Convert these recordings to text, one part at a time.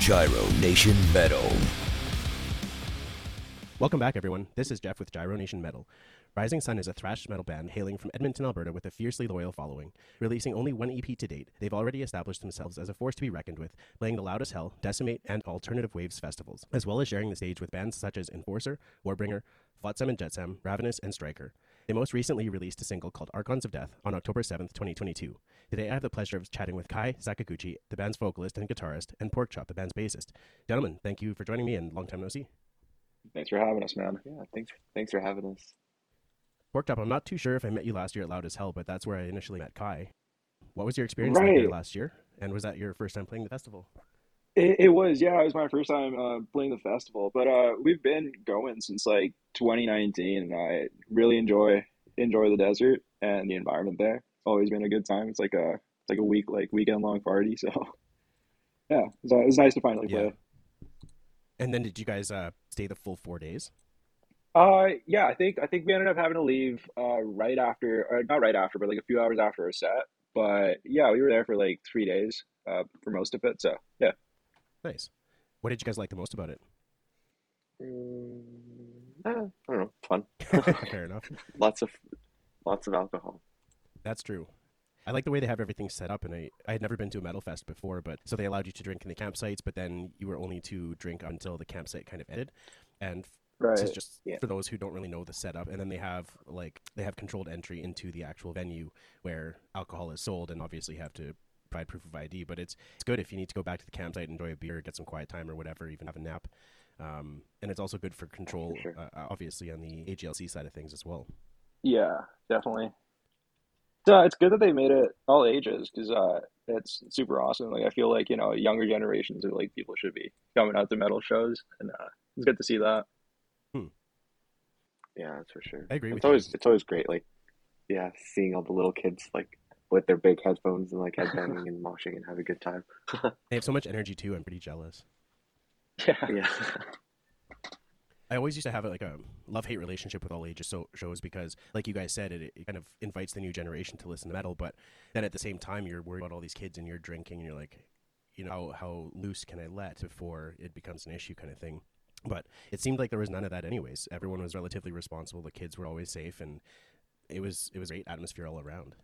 Gyro Nation Metal. Welcome back, everyone. This is Jeff with Gyro Nation Metal. Rising Sun is a thrash metal band hailing from Edmonton, Alberta, with a fiercely loyal following. Releasing only one EP to date, they've already established themselves as a force to be reckoned with, playing the Loud as Hell, Decimate, and Alternative Waves festivals, as well as sharing the stage with bands such as Enforcer, Warbringer, Flotsam and Jetsam, Ravenous, and Striker. They most recently released a single called Archons of Death on October 7th, 2022. Today I have the pleasure of chatting with Kai Sakaguchi, the band's vocalist and guitarist, and Porkchop, the band's bassist. Gentlemen, thank you for joining me and long time no see. Thanks for having us, man. Yeah, thanks. Thanks for having us. Porkchop, I'm not too sure if I met you last year at Loud as Hell, but that's where I initially met Kai. What was your experience like there last year? And was that your first time playing the festival? It, it was, yeah, it was my first time uh, playing the festival, but uh, we've been going since like 2019, and I really enjoy enjoy the desert and the environment there. It's always been a good time. It's like a it's like a week like weekend long party, so yeah, it's, it's nice to finally Yeah. play. And then did you guys uh, stay the full four days? Uh, yeah, I think I think we ended up having to leave uh right after, or not right after, but like a few hours after our set. But yeah, we were there for like three days uh for most of it. So yeah. Nice. What did you guys like the most about it? Mm, eh, I don't know. Fun. Fair enough. lots of lots of alcohol. That's true. I like the way they have everything set up, and I, I had never been to a metal fest before, but so they allowed you to drink in the campsites, but then you were only to drink until the campsite kind of ended. And this is just Yeah. for those who don't really know the setup. And then they have like they have controlled entry into the actual venue where alcohol is sold, and obviously have to provide proof of ID. But it's it's good if you need to go back to the campsite, enjoy a beer, get some quiet time or whatever, even have a nap. Um, and it's also good for control, sure. uh, obviously on the AGLC side of things as well. Yeah, definitely. So it's good that they made it all ages because uh, it's super awesome. Like I feel like you know younger generations of like people should be coming out to metal shows, and uh, it's good to see that. Yeah, that's for sure. I agree It's with you. always it's always great. Like, yeah, seeing all the little kids like with their big headphones and like headbanging and moshing and have a good time. They have so much energy too. I'm pretty jealous. Yeah, Yeah. I always used to have like a love hate relationship with all ages so shows because, like you guys said, it, it kind of invites the new generation to listen to metal. But then at the same time, you're worried about all these kids and you're drinking and you're like, you know, how, how loose can I let before it becomes an issue kind of thing. But it seemed like there was none of that, anyways. Everyone was relatively responsible. The kids were always safe, and it was it was great atmosphere all around.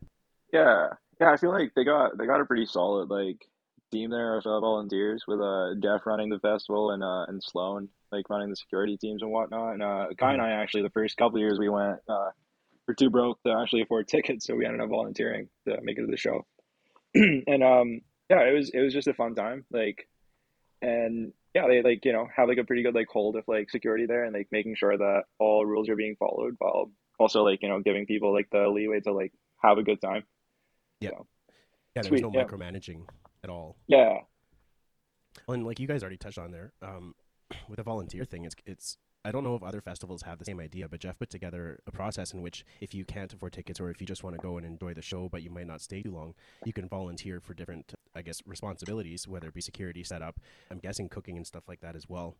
yeah, yeah. I feel like they got they got a pretty solid like team there of uh, volunteers with uh Jeff running the festival and uh and Sloan like running the security teams and whatnot. And uh, Kai and I actually the first couple of years we went uh we're too broke to actually afford tickets, so we ended up volunteering to make it to the show. and um yeah, it was it was just a fun time. Like and yeah, they like, you know, have like a pretty good like hold of like security there and like making sure that all rules are being followed while also like, you know, giving people like the leeway to like have a good time. Yeah. So, Yeah, there Sweet, was no yeah. micromanaging at all. yeah. Well, and like you guys already touched on there, um, with the volunteer thing, it's it's. I don't know if other festivals have the same idea, but Jeff put together a process in which if you can't afford tickets or if you just want to go and enjoy the show, but you might not stay too long, you can volunteer for different, I guess, responsibilities, whether it be security setup, I'm guessing cooking and stuff like that as well,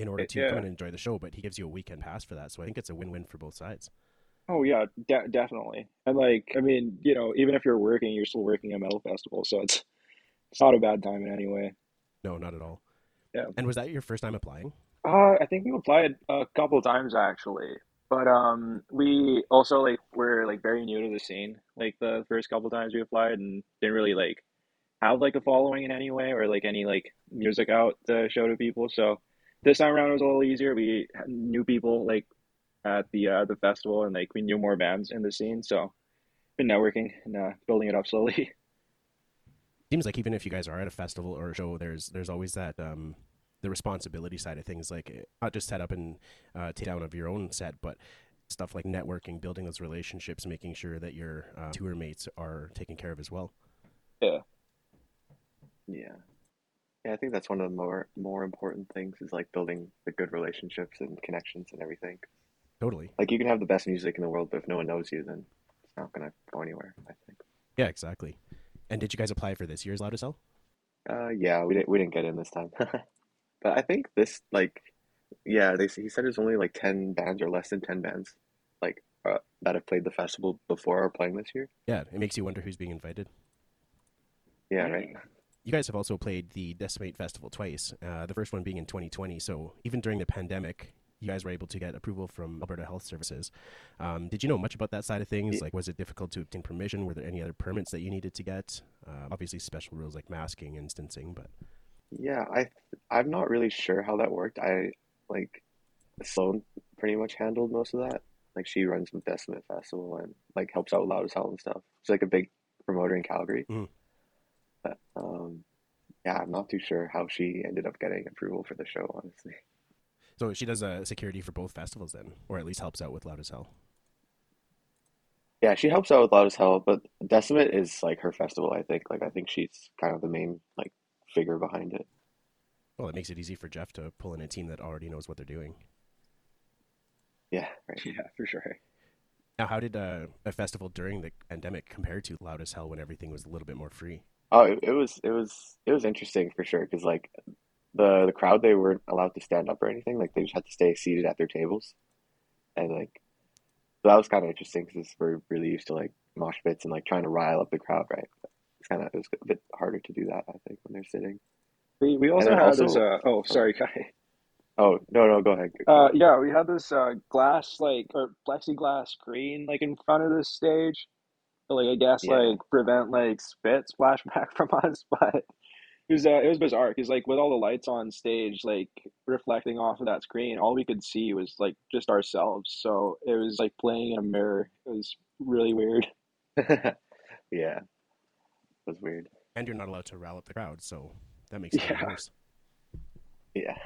in order to yeah. come and enjoy the show. But he gives you a weekend pass for that, so I think it's a win-win for both sides. Oh yeah, de- definitely. And like, I mean, you know, even if you're working, you're still working at metal festival, so it's it's not a bad time in any way. No, not at all. Yeah. And was that your first time applying? Uh, I think we applied a couple times actually, but um, we also like were like very new to the scene. Like the first couple times we applied and didn't really like have like a following in any way or like any like music out to show to people. So this time around it was a little easier. We knew people like at the uh, the festival and like we knew more bands in the scene. So been networking and uh, building it up slowly. seems like even if you guys are at a festival or a show, there's there's always that um, the responsibility side of things, like not just set up and uh, take down of your own set, but stuff like networking, building those relationships, making sure that your uh, tour mates are taken care of as well. Yeah. Yeah. Yeah, I think that's one of the more more important things is like building the good relationships and connections and everything. Totally. Like you can have the best music in the world, but if no one knows you, then it's not gonna go anywhere, I think. Yeah, exactly. And did you guys apply for this year's Loud as Hell? Uh, yeah, we didn't we didn't get in this time, but I think this like, yeah, they he said there's only like ten bands or less than ten bands, like uh, that have played the festival before are playing this year. Yeah, it makes you wonder who's being invited. Yeah, right. you guys have also played the Decimate Festival twice. Uh, the first one being in 2020. So even during the pandemic, you guys were able to get approval from Alberta Health Services. Um, did you know much about that side of things? Like, was it difficult to obtain permission? Were there any other permits that you needed to get? Uh, obviously, special rules like masking and distancing, but Yeah, I I'm not really sure how that worked. I like Sloan pretty much handled most of that. Like she runs the Decimate Festival and like helps out Loud as Hell and stuff. She's like a big promoter in Calgary. Mhm. But um yeah, I'm not too sure how she ended up getting approval for the show, honestly. So she does uh, security for both festivals then, or at least helps out with Loud as Hell. Yeah, she helps out with Loud as Hell, but Decimate is like her festival, I think. Like I think she's kind of the main like figure behind it. Well, it makes it easy for Jeff to pull in a team that already knows what they're doing. Yeah, right. Yeah, for sure. Now, how did uh, a festival during the pandemic compare to Loud as Hell when everything was a little bit more free? Oh, it, it was it was it was interesting for sure because like the the crowd they weren't allowed to stand up or anything like they just had to stay seated at their tables, and like so that was kind of interesting because we're really used to like mosh pits and like trying to rile up the crowd, right? It's kind of it was a bit harder to do that I think when they're sitting. We we also had also- this. Uh, oh, sorry, Kai. Oh no no go ahead. Uh, yeah, we had this uh, glass like or plexiglass screen like in front of the stage, like I guess Yeah. like prevent like spit splashback from us. But it was uh, it was bizarre because like with all the lights on stage like reflecting off of that screen, all we could see was like just ourselves. So it was like playing in a mirror. It was really weird. yeah, it was weird. And you're not allowed to rile up the crowd, so that makes it even Yeah. worse. Yeah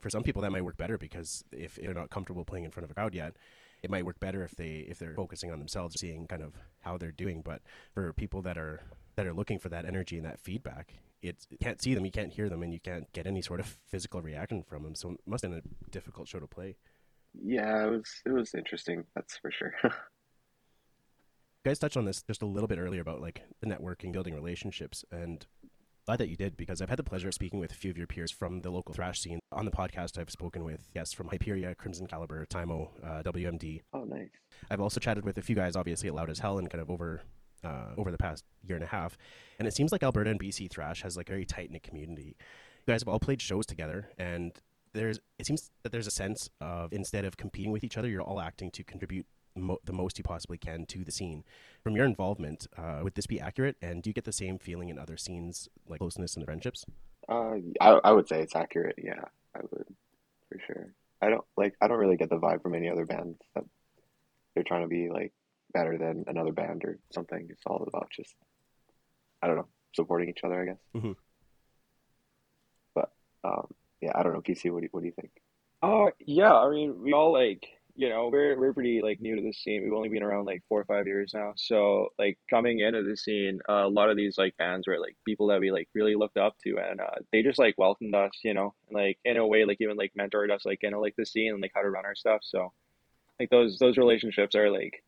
For some people, that might work better because if they're not comfortable playing in front of a crowd yet, it might work better if they if they're focusing on themselves, seeing kind of how they're doing. But for people that are that are looking for that energy and that feedback, it's, you can't see them, you can't hear them, and you can't get any sort of physical reaction from them. So it must have been a difficult show to play. yeah it was it was interesting. That's for sure. You guys touched on this just a little bit earlier about like the networking, building relationships, and glad that you did because I've had the pleasure of speaking with a few of your peers from the local thrash scene. On the podcast, I've spoken with guests from Hyperia, Crimson Caliber, Timo, uh, WMD. oh nice. I've also chatted with a few guys, obviously at Loud as Hell, and kind of over uh, over the past year and a half. And it seems like Alberta and BC thrash has like a very tight knit community. You guys have all played shows together, and there's it seems that there's a sense of instead of competing with each other, you're all acting to contribute mo- the most you possibly can to the scene. From your involvement, uh, would this be accurate? And do you get the same feeling in other scenes, like closeness and friendships? Uh, I I would say it's accurate. Yeah, I would for sure. I don't like. I don't really get the vibe from any other bands that they're trying to be like better than another band or something. It's all about just I don't know supporting each other. I guess. Mhm. But um, yeah, I don't know. PC, what do you, what do you think? Oh yeah, I mean we all like you know we're we're pretty like new to the scene. We've only been around like four or five years now. So like coming into the scene, uh, a lot of these like bands were like people that we like really looked up to, and uh, they just like welcomed us, you know, and like in a way like even like mentored us like into like the scene and like how to run our stuff. So like those those relationships are like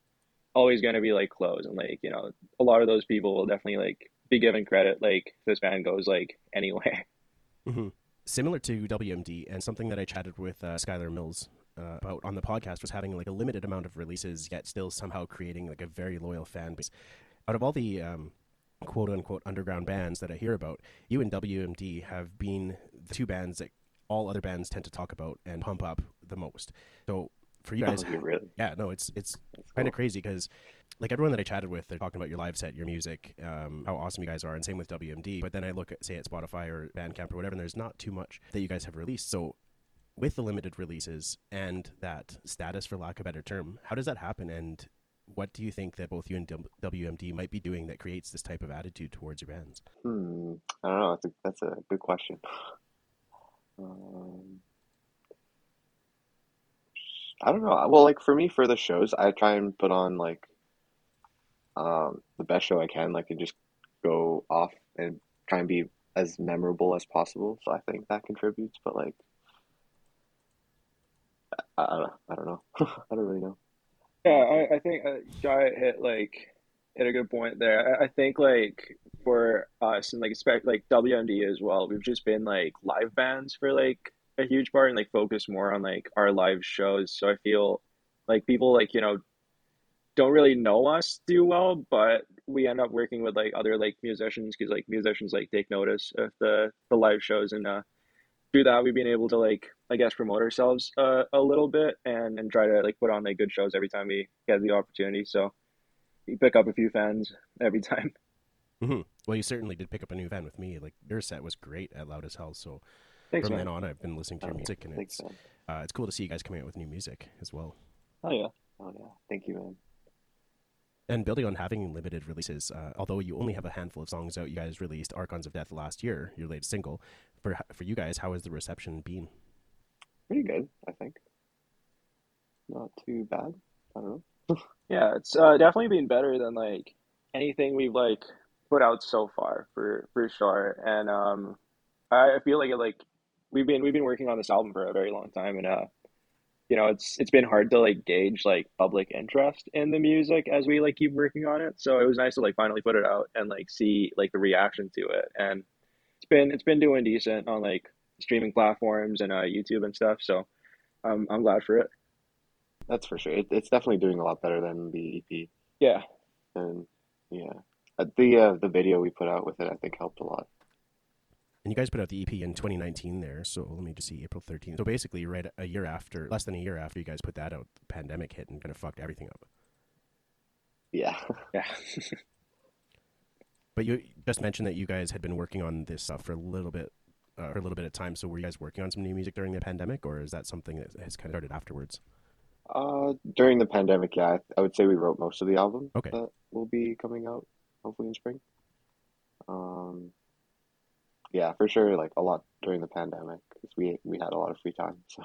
always going to be like close, and like you know a lot of those people will definitely like be given credit like this band goes like anywhere. hmm Similar to WMD, and something that I chatted with uh, Skylar Mills uh, about on the podcast was having like a limited amount of releases, yet still somehow creating like a very loyal fan base. Out of all the um, quote unquote underground bands that I hear about, you and WMD have been the two bands that all other bands tend to talk about and pump up the most. So for you guys, really? yeah, no, it's it's kind cool. of crazy because like everyone that I chatted with, they're talking about your live set, your music, um, how awesome you guys are, and same with WMD. But then I look at say at Spotify or Bandcamp or whatever, and there's not too much that you guys have released. So with the limited releases and that status, for lack of a better term, how does that happen? And what do you think that both you and WMD might be doing that creates this type of attitude towards your bands? Hmm. I don't know. That's a that's a good question. Um, I don't know. Well, like for me, for the shows, I try and put on like um the best show I can, like and just go off and try and be as memorable as possible. So I think that contributes. But like, I, I, don't know. I don't really know. Yeah, I, I think uh, hit like hit a good point there. I, I think like for us and like expect like WMD as well, we've just been like live bands for like a huge part and like focus more on like our live shows. So I feel like people like you know don't really know us too well, but we end up working with like other like musicians because like musicians like take notice of the the live shows and uh, through that we've been able to like I guess promote ourselves uh, a little bit and and try to like put on like good shows every time we get the opportunity. So you pick up a few fans every time. hmm Well, you certainly did pick up a new fan with me. Like your set was great at Loud as Hell. So Thanks, from man. then on, I've been listening to your music, and Thanks, it's uh, it's cool to see you guys coming out with new music as well. Oh yeah. Oh yeah, thank you, man. And building on having limited releases, uh, although you only have a handful of songs out, you guys released Archons of Death last year, your latest single. For for you guys, how has the reception been? Pretty good, I think. Not too bad. I don't know. Yeah, it's uh, definitely been better than like anything we've like put out so far for for sure. And um, I I feel like it like we've been we've been working on this album for a very long time, and uh, you know, it's it's been hard to like gauge like public interest in the music as we like keep working on it. So it was nice to like finally put it out and like see like the reaction to it. And it's been it's been doing decent on like streaming platforms and uh YouTube and stuff. So um, I'm glad for it. That's for sure. It, it's definitely doing a lot better than the EP. Yeah. And yeah, Uh, the uh, the video we put out with it, I think, helped a lot. And you guys put out the EP in 2019 there, so let me just see, April 13th. So basically, right a year after, less than a year after you guys put that out, the pandemic hit and kind of fucked everything up. Yeah. Yeah. But you just mentioned that you guys had been working on this stuff for a little bit, uh, for a little bit of time. So were you guys working on some new music during the pandemic, or is that something that has kind of started afterwards? Uh, during the pandemic, yeah, I, I would say we wrote most of the album Okay. that will be coming out hopefully in spring. Um, yeah, for sure, like a lot during the pandemic because we we had a lot of free time. So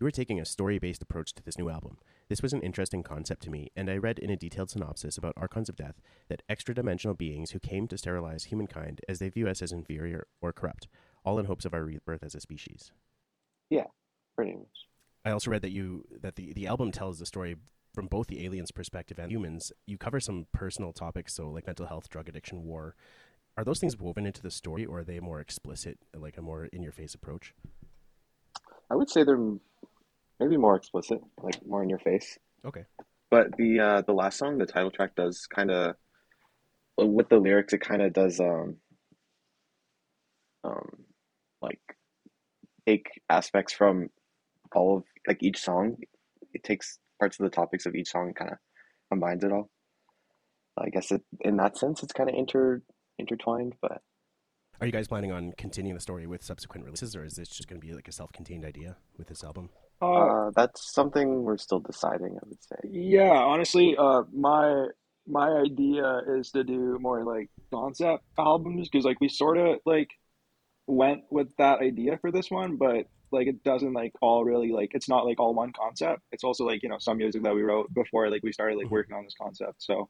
You were taking a story based approach to this new album. This was an interesting concept to me, and I read in a detailed synopsis about Archons of Death that extra dimensional beings who came to sterilize humankind as they view us as inferior or corrupt, all in hopes of our rebirth as a species. Yeah, pretty much. I also read that you that the, the album tells the story from both the aliens' perspective and humans. You cover some personal topics, so like mental health, drug addiction, war. Are those things woven into the story, or are they more explicit, like a more in your face approach? I would say they're maybe more explicit, like more in your face. Okay. But the uh, the last song, the title track, does kind of with the lyrics. It kind of does um um like take aspects from all of like each song. It takes parts of the topics of each song and kind of combines it all. I guess it in that sense it's kind of inter intertwined, but Are you guys planning on continuing the story with subsequent releases, or is this just going to be like a self-contained idea with this album? Uh, uh, that's something we're still deciding. I would say. Yeah, honestly, uh, my my idea is to do more like concept albums because like we sort of like went with that idea for this one, but like it doesn't like all really like it's not like all one concept. It's also like you know some music that we wrote before like we started like Mhm. working on this concept. So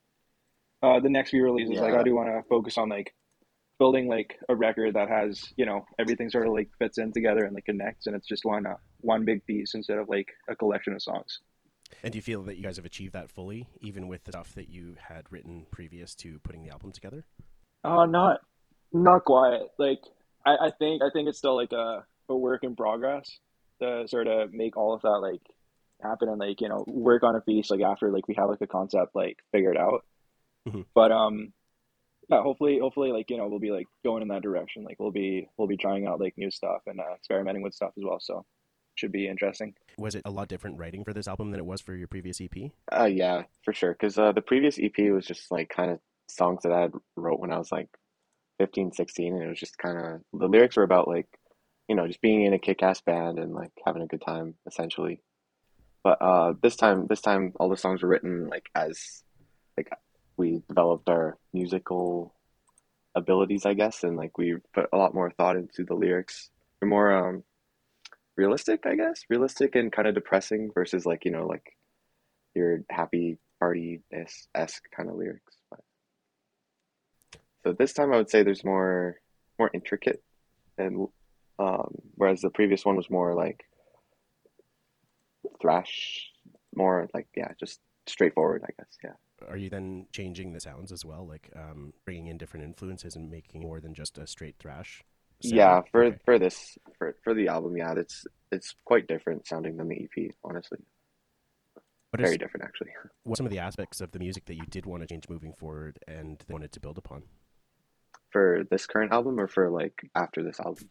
uh, the next few releases, like I do want to focus on like building like a record that has you know everything sort of like fits in together and like connects, and it's just one uh, one big piece instead of like a collection of songs. And do you feel that you guys have achieved that fully, even with the stuff that you had written previous to putting the album together? Uh, not not quite. Like I, I think I think it's still like a, a work in progress to sort of make all of that like happen and like you know work on a piece like after like we have like a concept like figured out. Mhm. But um, yeah, hopefully hopefully like you know we'll be like going in that direction. Like we'll be we'll be trying out like new stuff and uh, experimenting with stuff as well. So should be interesting. Was it a lot different writing for this album than it was for your previous EP? Uh, yeah, for sure. Because uh, the previous EP was just like kind of songs that I had wrote when I was like 15, 16, and it was just kind of the lyrics were about like, you know, just being in a kick-ass band and like having a good time, essentially. But uh, this time, this time, all the songs were written like as like we developed our musical abilities, I guess, and like we put a lot more thought into the lyrics. They're more um, realistic, I guess, realistic and kind of depressing versus like you know like your happy party esque kind of lyrics. But so this time I would say there's more more intricate and um, whereas the previous one was more like thrash, more like yeah, just straightforward, I guess. Yeah. Are you then changing the sounds as well, like um, bringing in different influences and making more than just a straight thrash? sound? Yeah, for Okay. for this for for the album, yeah, it's it's quite different sounding than the EP, honestly. What very is different actually. what are some of the aspects of the music that you did want to change moving forward and wanted to build upon For this current album or for like after this album?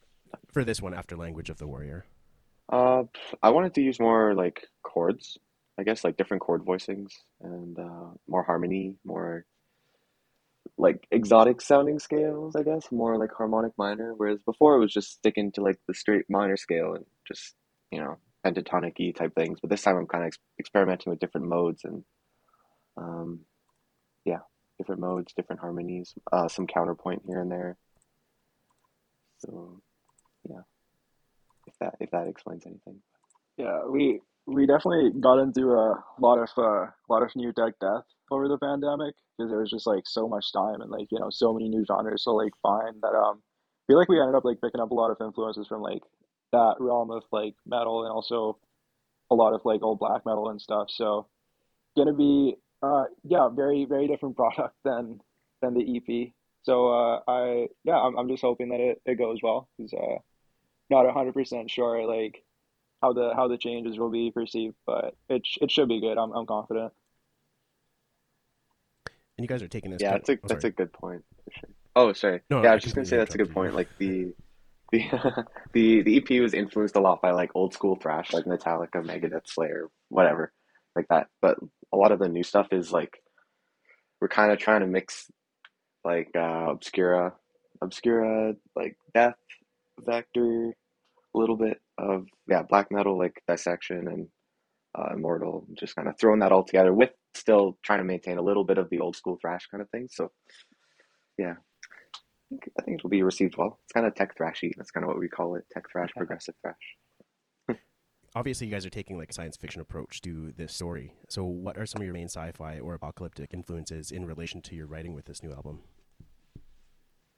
for this one after Language of the Warrior? Uh, I wanted to use more like chords, I guess, like different chord voicings and uh, more harmony, more like exotic sounding scales, I guess, more like harmonic minor. Whereas before it was just sticking to like the straight minor scale and just, you know, pentatonic y type things. But this time I'm kind of ex experimenting with different modes and, um, yeah, different modes, different harmonies, uh, some counterpoint here and there. So, yeah, if that if that explains anything. Yeah, we we definitely got into a lot of uh, a lot of new tech death over the pandemic because there was just like so much time and like you know so many new genres to like find that um I feel like we ended up like picking up a lot of influences from like that realm of like metal and also a lot of like old black metal and stuff. So gonna be uh yeah very very different product than than the EP. So uh I yeah I'm I'm just hoping that it, it goes well because uh not hundred percent sure like how the how the changes will be perceived, but it sh- it should be good. I'm I'm confident. And you guys are taking this. Yeah, that's a oh, that's a good point sure. Oh, sorry. No, yeah, I I was just gonna say that's a good point. Like the the the the EP was influenced a lot by like old school thrash, like Metallica, Megadeth, Slayer, whatever, like that. But a lot of the new stuff is like we're kind of trying to mix like uh, Obscura, Obscura, like Death, Vektor, a little bit of yeah black metal like Dissection and uh, Immortal, just kind of throwing that all together with still trying to maintain a little bit of the old school thrash kind of thing. So yeah, I think, I think it'll be received well. It's kind of tech thrashy. That's kind of what we call it: tech thrash, progressive thrash. Obviously, you guys are taking like a science fiction approach to this story. So, what are some of your main sci-fi or apocalyptic influences in relation to your writing with this new album?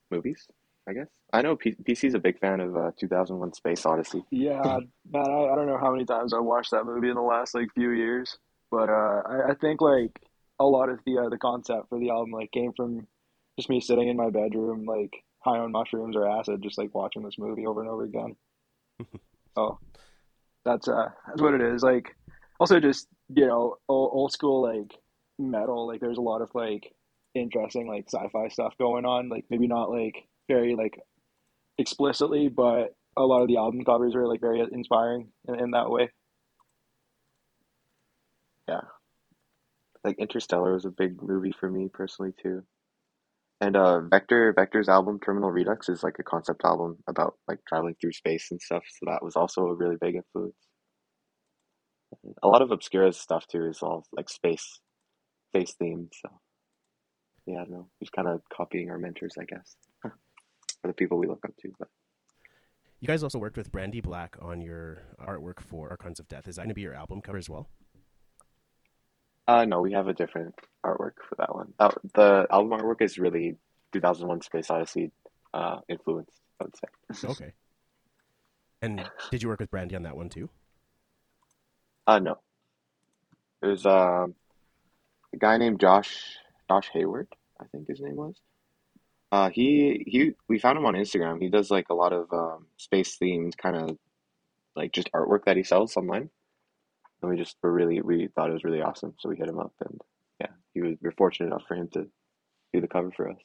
Movies, I guess. I know P- PC's a big fan of uh, 2001: Space Odyssey. Yeah, man, I, I don't know how many times I've watched that movie in the last like few years, but uh, I, I think like a lot of the uh, the concept for the album like came from just me sitting in my bedroom like high on mushrooms or acid, just like watching this movie over and over again. Oh, that's uh that's what it is. Like also just you know old, old school like metal. Like there's a lot of like interesting like sci-fi stuff going on. Like maybe not like very like explicitly, but a lot of the album covers are like very inspiring in, in that way. Yeah, like Interstellar was a big movie for me personally too. And uh, Vektor Vektor's album Terminal Redux is like a concept album about like traveling through space and stuff. So that was also a really big influence. A lot of Obscura's stuff too is all like space space themed. So yeah, I don't know. Just kind of copying our mentors, I guess, or the people we look up to. But You guys also worked with Brandy Black on your artwork for Archons of Death. Is that going to be your album cover as well? uh, no, we have a different artwork for that one. Uh, the album artwork is really 2001: Space Odyssey uh, influenced. I would say. Okay. And did you work with Brandy on that one too? Uh, no. It was um, a guy named Josh Josh Hayward, I think his name was. Uh, he he we found him on Instagram. He does like a lot of um, space themed kind of like just artwork that he sells online. And we just were really we thought it was really awesome, so we hit him up and yeah, he was we are fortunate enough for him to do the cover for us.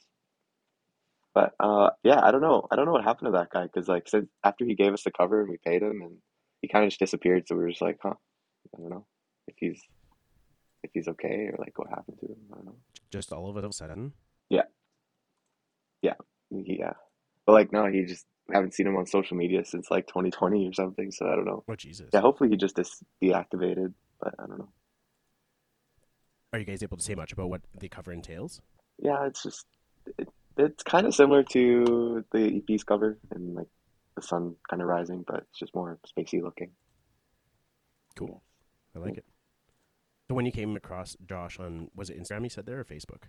But uh, yeah, I don't know. I don't know what happened to that guy because like since after he gave us the cover and we paid him and he kind of just disappeared. So we were just like, huh, I don't know if he's if he's okay or like what happened to him. I don't know. Just all of a sudden? Yeah, but like no, he just haven't seen him on social media since like 2020 or something. So I don't know. Oh, Jesus. Yeah, hopefully he just dis- deactivated, but I don't know. Are you guys able to say much about what the cover entails? Yeah, it's just it, it's kind of similar to the EP's cover and like the sun kind of rising, but it's just more spacey looking. Cool. I like it. So when you came across Josh on, was it Instagram you said there or Facebook?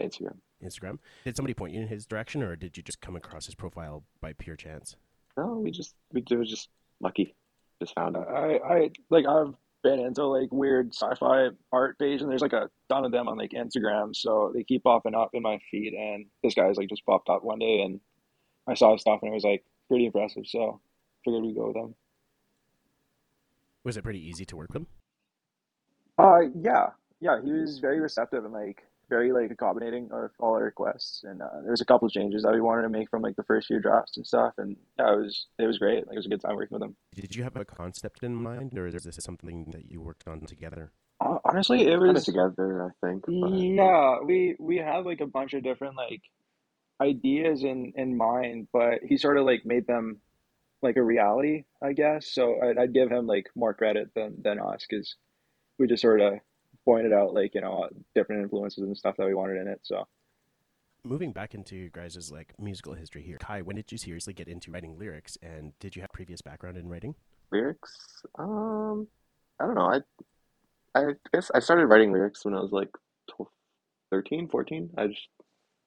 Instagram. Instagram. Did somebody point you in his direction or did you just come across his profile by pure chance? No, we just we it was just lucky, just found it. I I like I've been into like weird sci-fi art page and there's like a ton of them on like Instagram, so they keep popping up in my feed. And this guy's like just popped up one day and I saw his stuff and it was like pretty impressive. So figured we'd go with him. Was it pretty easy to work with him? Uh, yeah, yeah, he was very receptive and like very like accommodating of all our requests. And uh, there was a couple of changes that we wanted to make from like the first few drafts and stuff. And yeah, it was it was great. Like it was a good time working with him. Did you have a concept in mind, or is this something that you worked on together? Hon- Honestly, it Kind of was together, I think. But yeah. We we had like a bunch of different like ideas in in mind, but he sort of like made them like a reality, I guess. So I'd, I'd give him like more credit than than us because we just sort of pointed out like you know different influences and stuff that we wanted in it. So. Moving back into your guys' like musical history here, Kai, when did you seriously get into writing lyrics, and did you have previous background in writing? lyrics, um, I don't know. I I guess I started writing lyrics when I was like 12, 13, 14. I just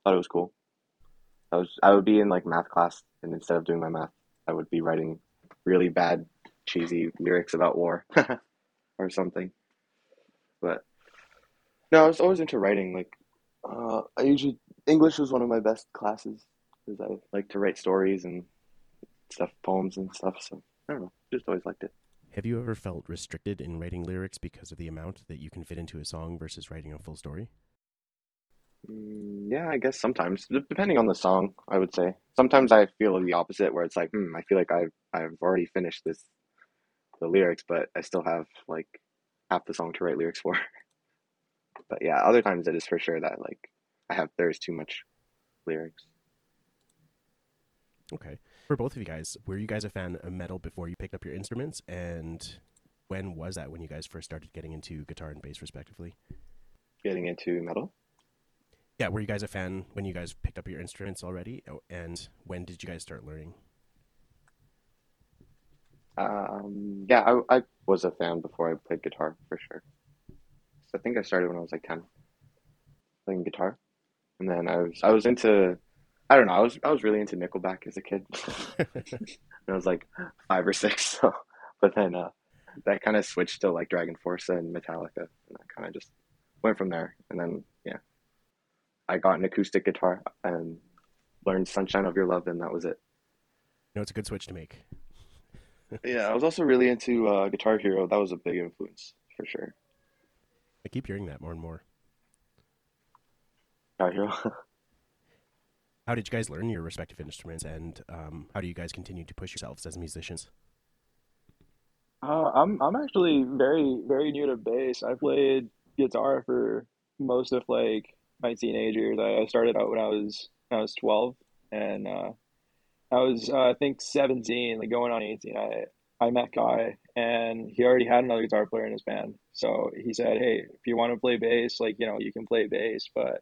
thought it was cool. I was I would be in like math class, and instead of doing my math, I would be writing really bad, cheesy lyrics about war or something. No, I was always into writing. Like, uh, I usually English was one of my best classes because I like to write stories and stuff, poems and stuff. So I don't know, just always liked it. Have you ever felt restricted in writing lyrics because of the amount that you can fit into a song versus writing a full story? Mm, yeah, I guess sometimes, depending on the song, I would say. Sometimes I feel the opposite, where it's like, hmm, I feel like I've I've already finished this the lyrics, but I still have like half the song to write lyrics for. But yeah, other times it is for sure that like I have there's too much lyrics. Okay. For both of you guys, were you guys a fan of metal before you picked up your instruments? And when was that when you guys first started getting into guitar and bass, respectively? Getting into metal. Yeah, were you guys a fan when you guys picked up your instruments already? Oh, And when did you guys start learning? Um, yeah, I I was a fan before I played guitar for sure. So I think I started when I was like 10 playing guitar. And then I was I was into I don't know, I was I was really into Nickelback as a kid. When I was like five or six. So but then uh that kind of switched to like DragonForce and Metallica and I kind of just went from there. And then yeah, I got an acoustic guitar and learned Sunshine of Your Love and that was it. no, it's a good switch to make. Yeah, I was also really into uh Guitar Hero. That was a big influence for sure. I keep hearing that more and more. How did you guys learn your respective instruments, and um, how do you guys continue to push yourselves as musicians? Uh, I'm I'm actually very very new to bass. I played guitar for most of like my teenage years. I, I started out when I was when I was 12, and uh, I was uh, I think 17, like going on 18. I I met Kai, and he already had another guitar player in his band. So he said, "Hey, if you want to play bass, like you know, you can play bass, but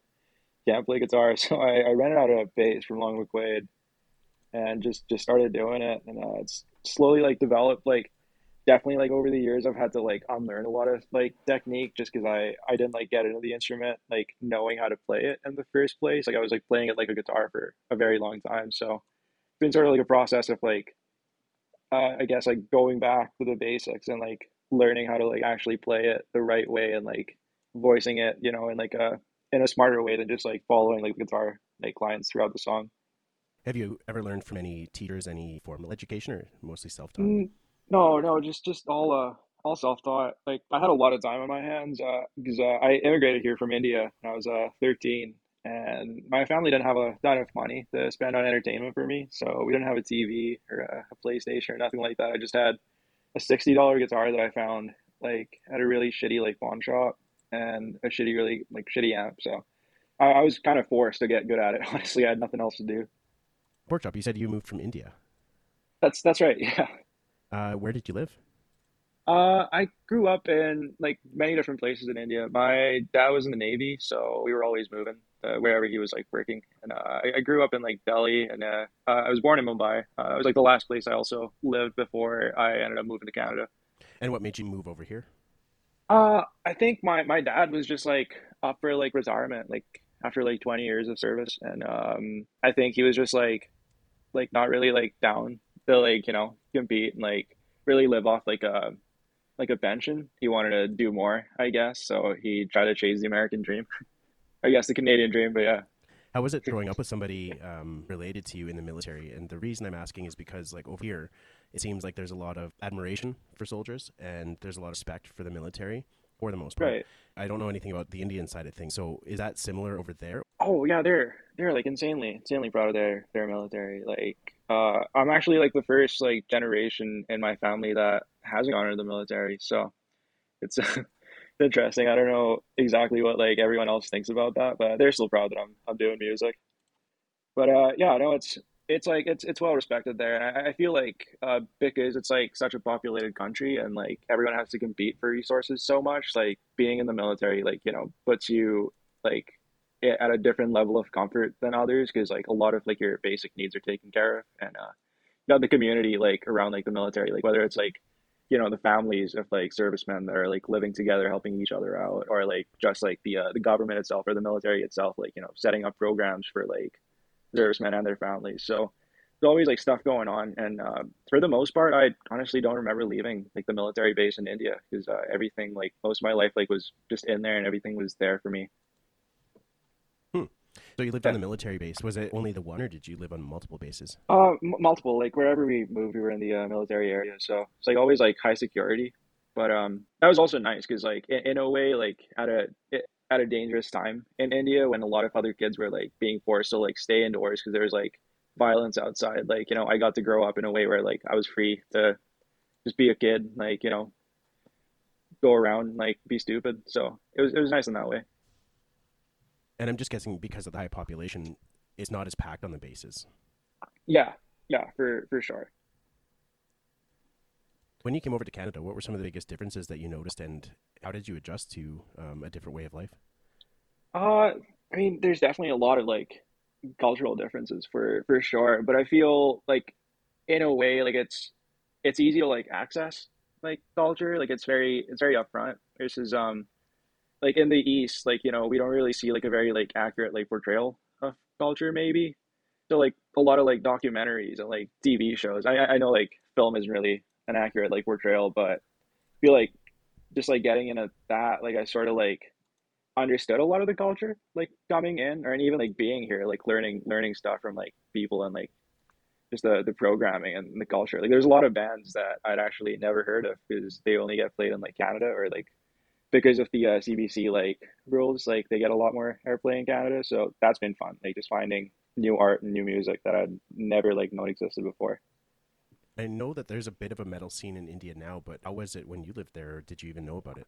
can't play guitar." So I, I rented out a bass from Long McQuade and just just started doing it, and uh, it's slowly like developed like definitely like over the years I've had to like unlearn a lot of like technique just because I I didn't like get into the instrument like knowing how to play it in the first place. Like I was like playing it like a guitar for a very long time. So it's been sort of like a process of like uh, I guess like going back to the basics and like learning how to like actually play it the right way and like voicing it, you know, in like a in a smarter way than just like following like the guitar like lines throughout the song. Have you ever learned from any teachers, any formal education, or mostly self-taught? Mm, No, no, just just all uh all self-taught. Like I had a lot of time on my hands uh because uh, I immigrated here from India when I was uh 13 and my family didn't have a not enough money to spend on entertainment for me. So we didn't have a TV or a, a PlayStation or nothing like that. I just had a $60 guitar that I found like at a really shitty like pawn shop and a shitty really like shitty amp. So I, I was kind of forced to get good at it. Honestly, I had nothing else to do. Pork chop, you said you moved from India. That's that's right. Yeah. Uh, where did you live? Uh, I grew up in like many different places in India. My dad was in the Navy, so we were always moving uh, wherever he was like working. And uh, I, I grew up in like Delhi, and uh, uh, I was born in Mumbai. Uh, it was like the last place I also lived before I ended up moving to Canada. And what made you move over here? Uh, I think my my dad was just like up for like retirement, like after like 20 years of service, and um, I think he was just like like not really like down to like you know compete and like really live off like a like a pension. He wanted to do more, I guess. So he tried to chase the American dream. I guess the Canadian dream, but yeah. How was it growing up with somebody um, related to you in the military? And the reason I'm asking is because, like, over here, it seems like there's a lot of admiration for soldiers and there's a lot of respect for the military. for the most part. Right. I don't know anything about the Indian side of things. So is that similar over there? Oh yeah, they're they're like insanely insanely proud of their their military. Like uh, I'm actually like the first like generation in my family that hasn't gone into the military, so it's interesting. I don't know exactly what like everyone else thinks about that, but they're still proud that I'm I'm doing music. But uh, yeah, no, it's it's like it's it's well respected there, and I, I feel like uh, because it's like such a populated country, and like everyone has to compete for resources so much. Like being in the military, like you know, puts you like at a different level of comfort than others because like a lot of like your basic needs are taken care of, and uh, you know the community like around like the military, like whether it's like you know the families of like servicemen that are like living together helping each other out or like just like the uh, the government itself or the military itself like you know setting up programs for like servicemen and their families. So there's always like stuff going on, and uh, for the most part, I honestly don't remember leaving like the military base in India because uh, everything like most of my life like was just in there, and everything was there for me. So you lived on the military base. Was it only the one, or did you live on multiple bases? Uh, m- multiple. Like wherever we moved, we were in the uh, military area, so it's like always like high security. But um, that was also nice because like in, in a way, like at a it, at a dangerous time in India when a lot of other kids were like being forced to like stay indoors because there was like violence outside. Like, you know, I got to grow up in a way where like I was free to just be a kid, like, you know, go around, like be stupid. So it was it was nice in that way. And I'm just guessing because of the high population, it's not as packed on the bases. Yeah, yeah, for for sure. When you came over to Canada, what were some of the biggest differences that you noticed, and how did you adjust to um, a different way of life? Uh, I mean, there's definitely a lot of like cultural differences for for sure, but I feel like in a way like it's it's easy to like access like culture, like it's very it's very upfront versus um like in the East, like you know we don't really see like a very like accurate like portrayal of culture maybe. So like a lot of like documentaries and like TV shows. I I know like film isn't really an accurate like portrayal, but I feel like just like getting into that, like I sort of like understood a lot of the culture like coming in or even like being here like learning learning stuff from like people and like just the the programming and the culture like there's a lot of bands that i'd actually never heard of because they only get played in like canada or like because of the uh, cbc like rules like they get a lot more airplay in canada so that's been fun like just finding new art and new music that i'd never like known existed before I know that there's a bit of a metal scene in India now, but how was it when you lived there? Or did you even know about it?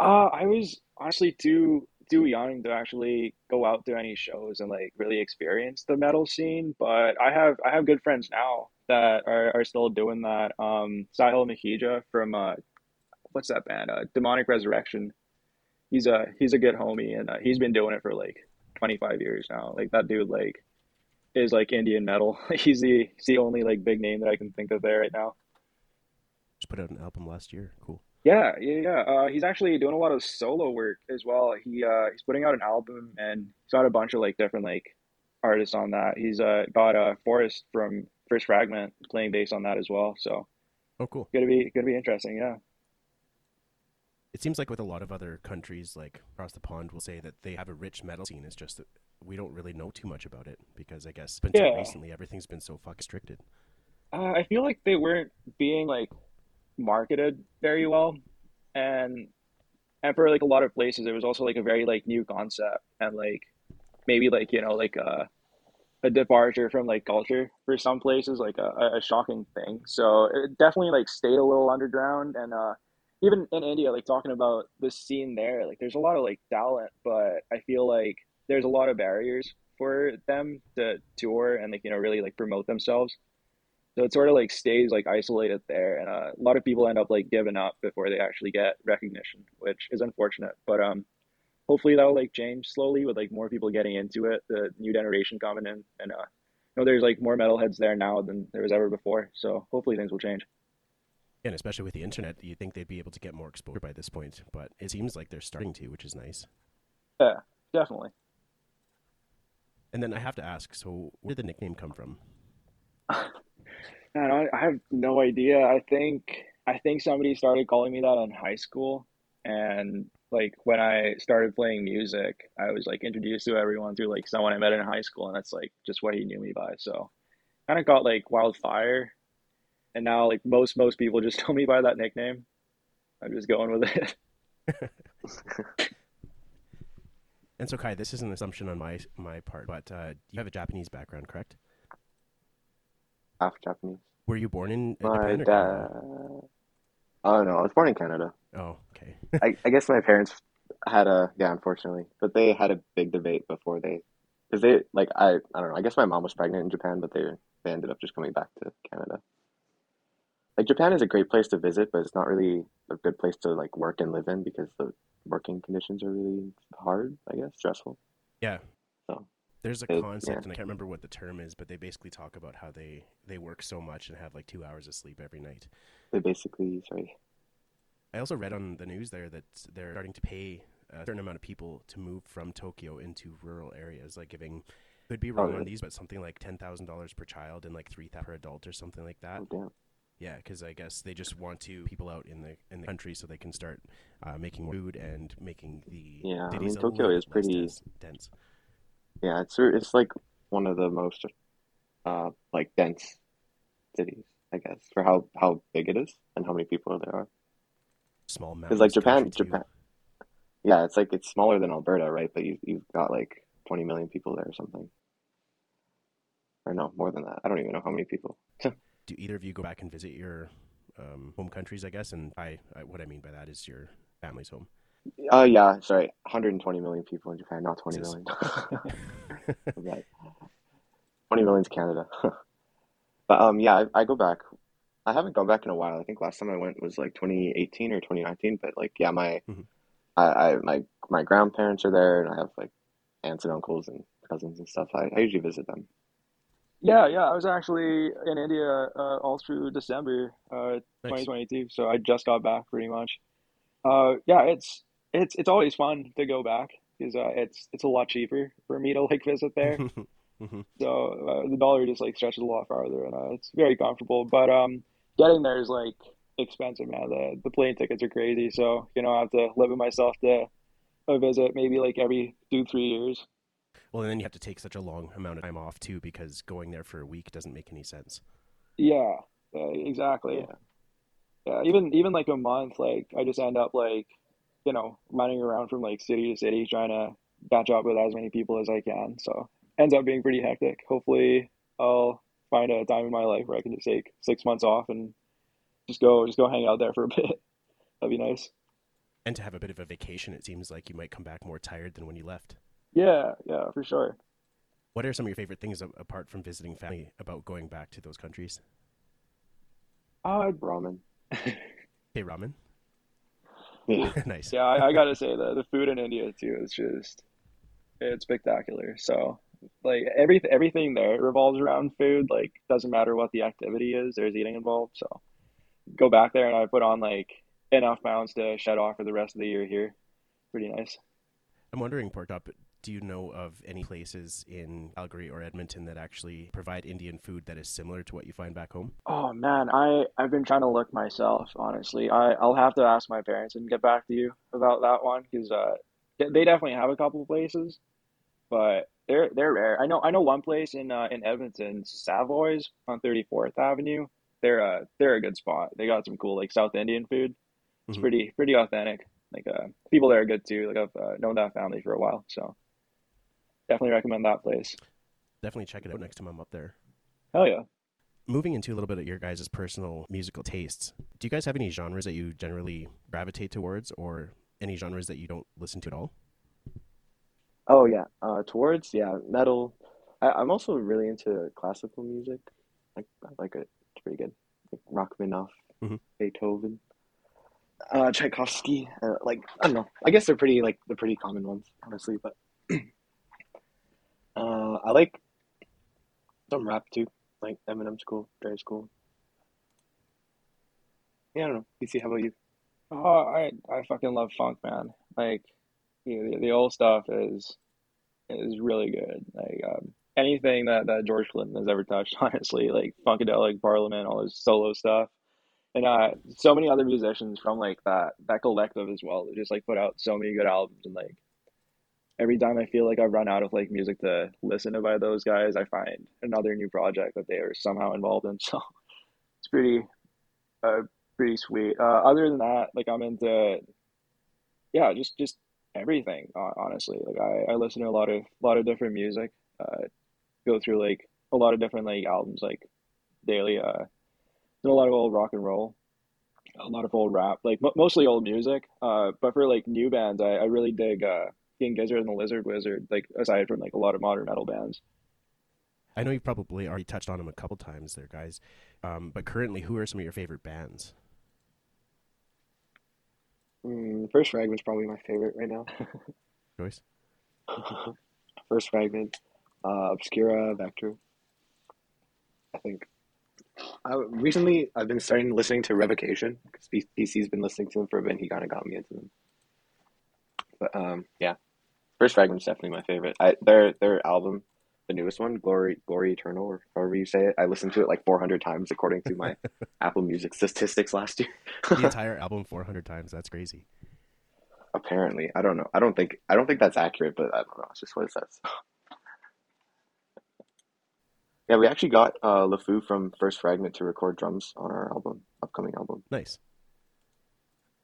Uh, I was honestly too too young to actually go out to any shows and like really experience the metal scene. But I have I have good friends now that are, are still doing that. Um, Sahil Makhija from uh, what's that band? Uh, Demonic Resurrection. He's a he's a good homie and uh, he's been doing it for like 25 years now. Like that dude like is like Indian metal. he's the he's the only like big name that I can think of there right now. Just put out an album last year. Cool. Yeah, yeah, yeah. Uh, he's actually doing a lot of solo work as well. He uh, he's putting out an album and he's got a bunch of like different like artists on that. He's uh got uh Forrest from First Fragment playing bass on that as well. So Oh, cool. gonna be gonna be interesting. Yeah. It seems like with a lot of other countries, like across the pond, will say that they have a rich metal scene. It's just that we don't really know too much about it because I guess until Yeah. recently everything's been so fucking restricted. Uh, I feel like they weren't being like marketed very well, and and for like a lot of places, it was also like a very like new concept and like maybe like you know like a a departure from like culture for some places, like a, a shocking thing. So it definitely like stayed a little underground, and uh, even in India, like talking about the scene there, like there's a lot of like talent, but I feel like there's a lot of barriers for them to tour and like you know really like promote themselves. So it sort of like stays like isolated there, and uh, a lot of people end up like giving up before they actually get recognition, which is unfortunate. But um, hopefully that'll like change slowly with like more people getting into it, the new generation coming in, and uh, you know there's like more metalheads there now than there was ever before. So hopefully things will change. And especially with the internet, you think they'd be able to get more exposure by this point, but it seems like they're starting to, which is nice. Yeah, definitely. And then I have to ask, so where did the nickname come from? Man, I, I have no idea. I think I think somebody started calling me that in high school, and like when I started playing music, I was like introduced to everyone through like someone I met in high school, and that's like just what he knew me by. So kind of got like wildfire, and now like most most people just know me by that nickname. I'm just going with it. And so, Kai, this is an assumption on my my part, but uh, you have a Japanese background, correct? Half Japanese. Were you born in uh, My Japan? or dad. Canada? Oh no, I was born in Canada. Oh, okay. I, I guess my parents had a yeah, unfortunately, but they had a big debate before they, because they like I I don't know. I guess my mom was pregnant in Japan, but they they ended up just coming back to Canada. Like Japan is a great place to visit, but it's not really a good place to like work and live in because the working conditions are really hard. I guess stressful. yeah. So There's a It- concept, yeah. and I can't remember what the term is, but they basically talk about how they they work so much and have like two hours of sleep every night. they basically sorry. I also read on the news there that they're starting to pay a certain amount of people to move from Tokyo into rural areas, like giving could be oh, wrong on really? these, but something like ten thousand dollars per child and like three thousand per adult or something like that. Oh. Yeah, because I guess they just want to people out in the in the country so they can start uh, making more food and making the Yeah, I mean, Tokyo is pretty- dense-. Yeah, it's it's like one of the most uh like dense cities, I guess, for how how big it is and how many people there are. Small Because like mountainous Japan, too. Japan, yeah, it's like it's smaller than Alberta, right? But you you've got like 20 million people there or something, or no, more than that. I don't even know how many people. Do either of you go back and visit your um, home countries? I guess, and I, I what I mean by that is your family's home. Oh yeah, sorry, 120 million people in Japan, not 20 This million. Right. 20 million's Canada. But um, yeah, I, I go back. I haven't gone back in a while. I think last time I went was like 2018 or 2019. But like, yeah, my, Mhm. I, I, my, my grandparents are there, and I have like aunts and uncles and cousins and stuff. I, I usually visit them. Yeah, yeah. I was actually in India uh, all through December uh, Nice. 2022, so I just got back pretty much. Uh, yeah, it's it's it's always fun to go back because uh, it's it's a lot cheaper for me to like visit there. Mhm. So uh, the dollar just like stretches a lot farther, and uh, it's very comfortable. But um, getting there is like expensive, man. The the plane tickets are crazy, so you know I have to limit myself to a visit maybe like every two three years. Well, and then you have to take such a long amount of time off too, because going there for a week doesn't make any sense. Yeah, uh, exactly. Yeah. Yeah, even even like a month, like I just end up like, you know, running around from like city to city trying to catch up with as many people as I can. So ends up being pretty hectic. Hopefully, I'll find a time in my life where I can just take six months off and just go just go hang out there for a bit. That'd be nice. And to have a bit of a vacation, it seems like you might come back more tired than when you left. Yeah, yeah, for sure. What are some of your favorite things apart from visiting family about going back to those countries? Uh, Ramen. Okay, ramen. Yeah. nice. yeah, I, I gotta say the the food in India too is just it's spectacular. So like every everything there revolves around food. Like doesn't matter what the activity is, there's eating involved. So go back there and I put on like enough pounds to shed off for the rest of the year here. Pretty nice. I'm wondering, Porkchop, do you know of any places in Calgary or Edmonton that actually provide Indian food that is similar to what you find back home? Oh man, I I've been trying to look myself, honestly. I I'll have to ask my parents and get back to you about that one because uh they definitely have a couple places, but they're they're rare. I know I know one place in uh in Edmonton, Savoy's on 34th Avenue. They're uh they're a good spot. They got some cool like South Indian food. It's Mhm. pretty pretty authentic. Like uh people there are good too. Like I've uh, known that family for a while, so definitely recommend that place. Definitely check it out next time I'm up there. Hell yeah. Moving into a little bit of your guys' personal musical tastes, do you guys have any genres that you generally gravitate towards or any genres that you don't listen to at all? Oh yeah. Uh, towards yeah, metal. I, I'm also really into classical music. Like I like it. It's pretty good. Like Rachmaninoff, Mhm. Beethoven, uh, Tchaikovsky. Uh, like I don't know. I guess they're pretty like the pretty common ones, honestly. But uh, I like some rap too. Like Eminem's cool. Dre's cool. Yeah, I don't know. PC, how about you? Oh, I I fucking love funk, man. Like the the, the old stuff is is really good. Like um, anything that that George Clinton has ever touched, honestly, like Funkadelic, Parliament, all his solo stuff, and uh, so many other musicians from like that that collective as well. That just like put out so many good albums, and like every time I feel like I've run out of like music to listen to by those guys, I find another new project that they are somehow involved in. So it's pretty uh pretty sweet. Uh, other than that, like I'm into yeah, just just everything. Honestly, like I, I listen to a lot of a lot of different music. Uh, go through like a lot of different like albums like daily. Uh, a lot of old rock and roll, a lot of old rap, like mo mostly old music. Uh, but for like new bands, I, I really dig uh King Gizzard and the Lizard Wizard. Like aside from like a lot of modern metal bands. I know you've probably already touched on them a couple times there, guys. Um, but currently, who are some of your favorite bands? Mm, First Fragment's probably my favorite right now. Joyce? First Fragment, uh, Obscura, Vektor. I think. I, recently, I've been starting listening to Revocation because PC's been listening to them for a bit. And he kind of got me into them. But um, yeah, First Fragment's definitely my favorite. I, their their album, the newest one, Glory Glory Eternal, or however you say it. I listened to it like 400 times according to my Apple Music statistics last year. The entire album 400 times. That's crazy. Apparently, I don't know. I don't think I don't think that's accurate, but I don't know. It's just what it says. Yeah, we actually got uh, LeFou from First Fragment to record drums on our album, upcoming album. Nice.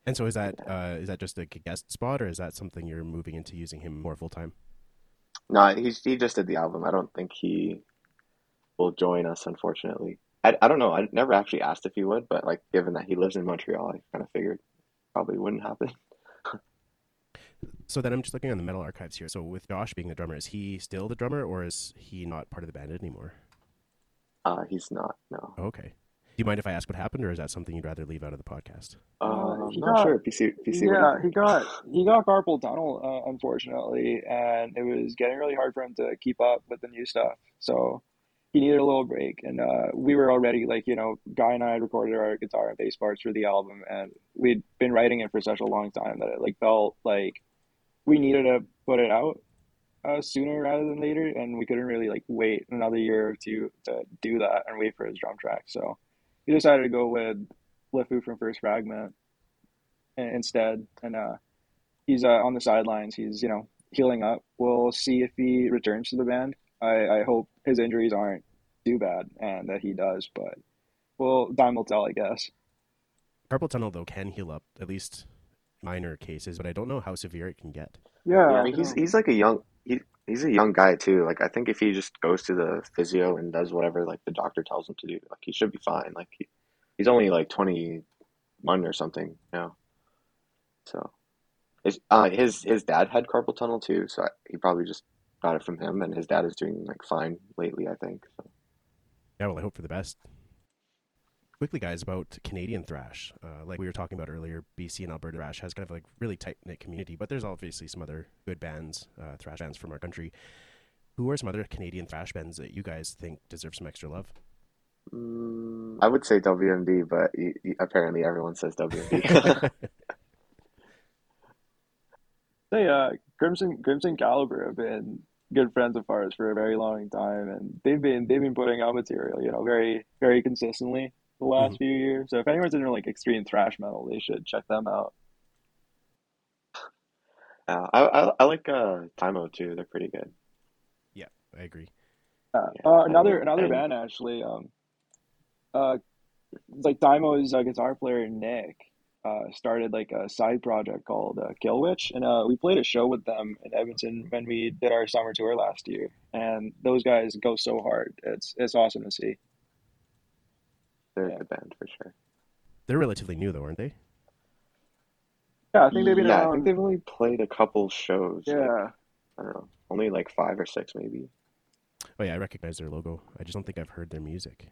And so is that uh, is that just a guest spot, or is that something you're moving into using him more full time? No, he's he just did the album. I don't think he will join us, unfortunately. I, I don't know. I never actually asked if he would, but like given that he lives in Montreal, I kind of figured probably wouldn't happen. So then I'm just looking on the metal archives here. So with Josh being the drummer, is he still the drummer, or is he not part of the band anymore? Uh, he's not. No. Okay. Do you mind if I ask what happened, or is that something you'd rather leave out of the podcast? Uh, I'm not got- sure. PC, PC. what do you Yeah, he got he got carpal tunnel, uh, unfortunately, and it was getting really hard for him to keep up with the new stuff. So he needed a little break, and uh, we were already like, you know, Kai and I had recorded our guitar and bass parts for the album, and we'd been writing it for such a long time that it like felt like we needed to put it out uh, sooner rather than later, and we couldn't really like wait another year or two to do that and wait for his drum track. So we decided to go with LeFou from First Fragment instead, and uh, he's uh, on the sidelines. He's you know healing up. We'll see if he returns to the band. I, I hope his injuries aren't too bad and that he does, but well, time will tell, I guess. Carpal tunnel though can heal up at least minor cases, but I don't know how severe it can get. Yeah, Yeah, I mean, he's he's like a young he he's a young guy too. Like I think if he just goes to the physio and does whatever like the doctor tells him to do, like he should be fine. Like he, he's only like 21 or something now. So his uh his his dad had carpal tunnel too, so I, he probably just got it from him and his dad is doing like fine lately, I think. So Yeah, well, I hope for the best. Quickly, guys, about Canadian thrash. Uh, like we were talking about earlier, BC and Alberta thrash has kind of like really tight knit community, but there's obviously some other good bands, uh, thrash bands from our country. Who are some other Canadian thrash bands that you guys think deserve some extra love? mm, I would say WMD, but he, he- apparently everyone says WMD. They uh Crimson Crimson Caliber have been good friends of ours for a very long time, and they've been they've been putting out material, you know, very very consistently the last Mhm. few years. So if anyone's into like extreme thrash metal, they should check them out. Uh, I, I I like uh Tymo too. They're pretty good. yeah, I agree. Uh, Yeah, uh, another and- another band actually, um, uh, like Daimo's uh, guitar player Nick, uh, started like a side project called uh, Kill Witch, and uh, we played a show with them in Edmonton when we did our summer tour last year, and those guys go so hard. It's it's awesome to see. They're Yeah. a good band for sure. They're relatively new, though, aren't they? Yeah, I think they've been yeah, I think they've only played a couple shows. like, yeah, I don't know, only like five or six maybe. Oh yeah, I recognize their logo. I just don't think I've heard their music.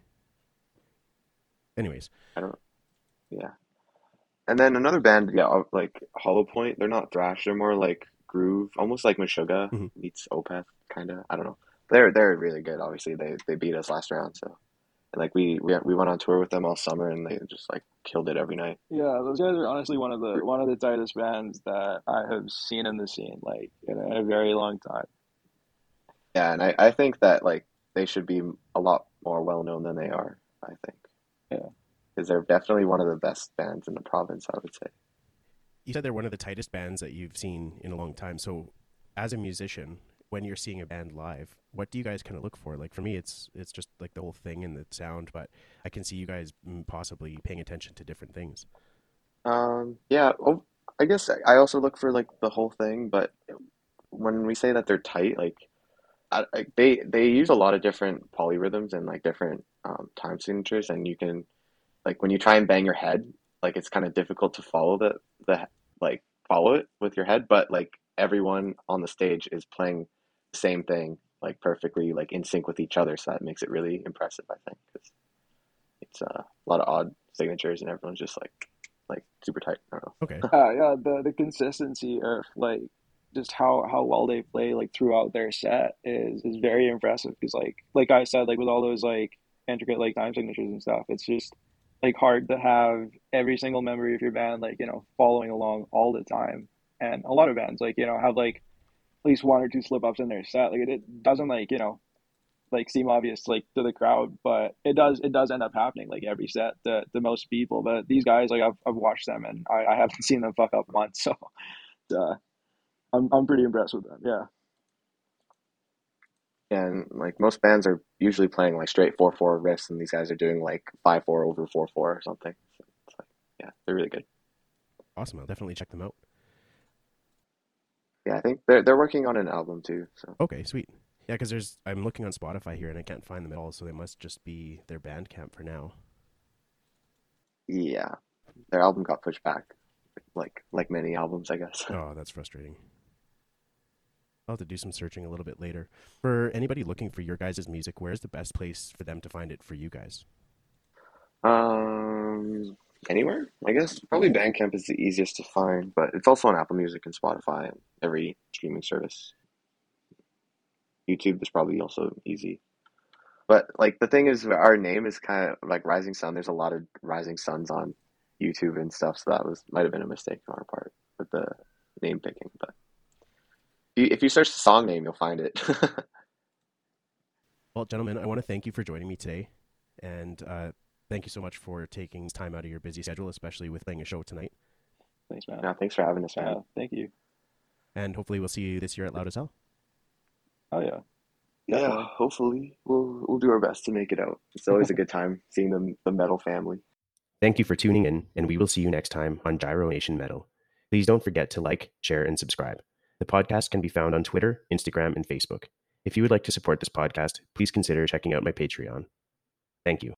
Anyways, I don't. Yeah. And then another band, yeah, uh, like Hollow Point. They're not thrash. They're more like groove, almost like Meshuggah Mhm. meets Opeth, kind of. I don't know. They're they're really good. Obviously, they they beat us last round. So, and like we we we went on tour with them all summer, and they just like killed it every night. yeah. Those guys are honestly one of the one of the tightest bands that I have seen in the scene, like in a, in a very long time. Yeah, and I I think that like they should be a lot more well known than they are. I think. Yeah. Because they're definitely one of the best bands in the province. I would say. you said they're one of the tightest bands that you've seen in a long time. So, as a musician, when you're seeing a band live, what do you guys kind of look for? Like for me, it's it's just like the whole thing and the sound, but I can see you guys mm, possibly paying attention to different things. Um, yeah, oh, I guess I also look for like the whole thing, but when we say that they're tight, like I, I, they they use a lot of different polyrhythms and like different um, time signatures, and you can like when you try and bang your head, like it's kind of difficult to follow the the like follow it with your head, but like everyone on the stage is playing the same thing like perfectly like in sync with each other, so that makes it really impressive. I think because it's uh, a lot of odd signatures and everyone's just like like super tight. I don't know. Okay. Uh, yeah, the the consistency of like just how how well they play like throughout their set is is very impressive because like like I said like with all those like intricate like time signatures and stuff, it's just like hard to have every single member of your band like you know following along all the time. And a lot of bands like you know have like at least one or two slip ups in their set. Like it, it doesn't like you know like seem obvious like to the crowd, but it does it does end up happening like every set to, to most people. But these guys like I've I've watched them and I, I haven't seen them fuck up once, so uh, I'm I'm pretty impressed with them. Yeah. And like most bands are usually playing like straight four four riffs, and these guys are doing like five four over four four or something. So it's like, yeah, they're really good. Awesome. I'll definitely check them out. Yeah, I think they're they're working on an album too. So Okay, sweet. Yeah, because there's I'm looking on Spotify here and I can't find them at all, so they must just be their Bandcamp for now. yeah, their album got pushed back, like like many albums, I guess. Oh, that's frustrating. I'll have to do some searching a little bit later. For anybody looking for your guys' music, where's the best place for them to find it for you guys? Um, anywhere, I guess. Probably Bandcamp is the easiest to find, but it's also on Apple Music and Spotify and every streaming service. YouTube is probably also easy. But like the thing is, our name is kind of like Rising Sun. There's a lot of Rising Suns on YouTube and stuff, so that was might have been a mistake on our part with the name picking. But you, if you search the song name, you'll find it. Well, gentlemen, I want to thank you for joining me today, and uh, thank you so much for taking time out of your busy schedule, especially with playing a show tonight. Thanks, man. yeah, thanks for having us, man. Yeah, thank you. And hopefully, we'll see you this year at Loud as Hell. Oh yeah. Yeah, Definitely. hopefully we'll we'll do our best to make it out. It's always a good time seeing the the metal family. Thank you for tuning in, and we will see you next time on Gyro Nation Metal. Please don't forget to like, share, and subscribe. The podcast can be found on Twitter, Instagram, and Facebook. If you would like to support this podcast, please consider checking out my Patreon. Thank you.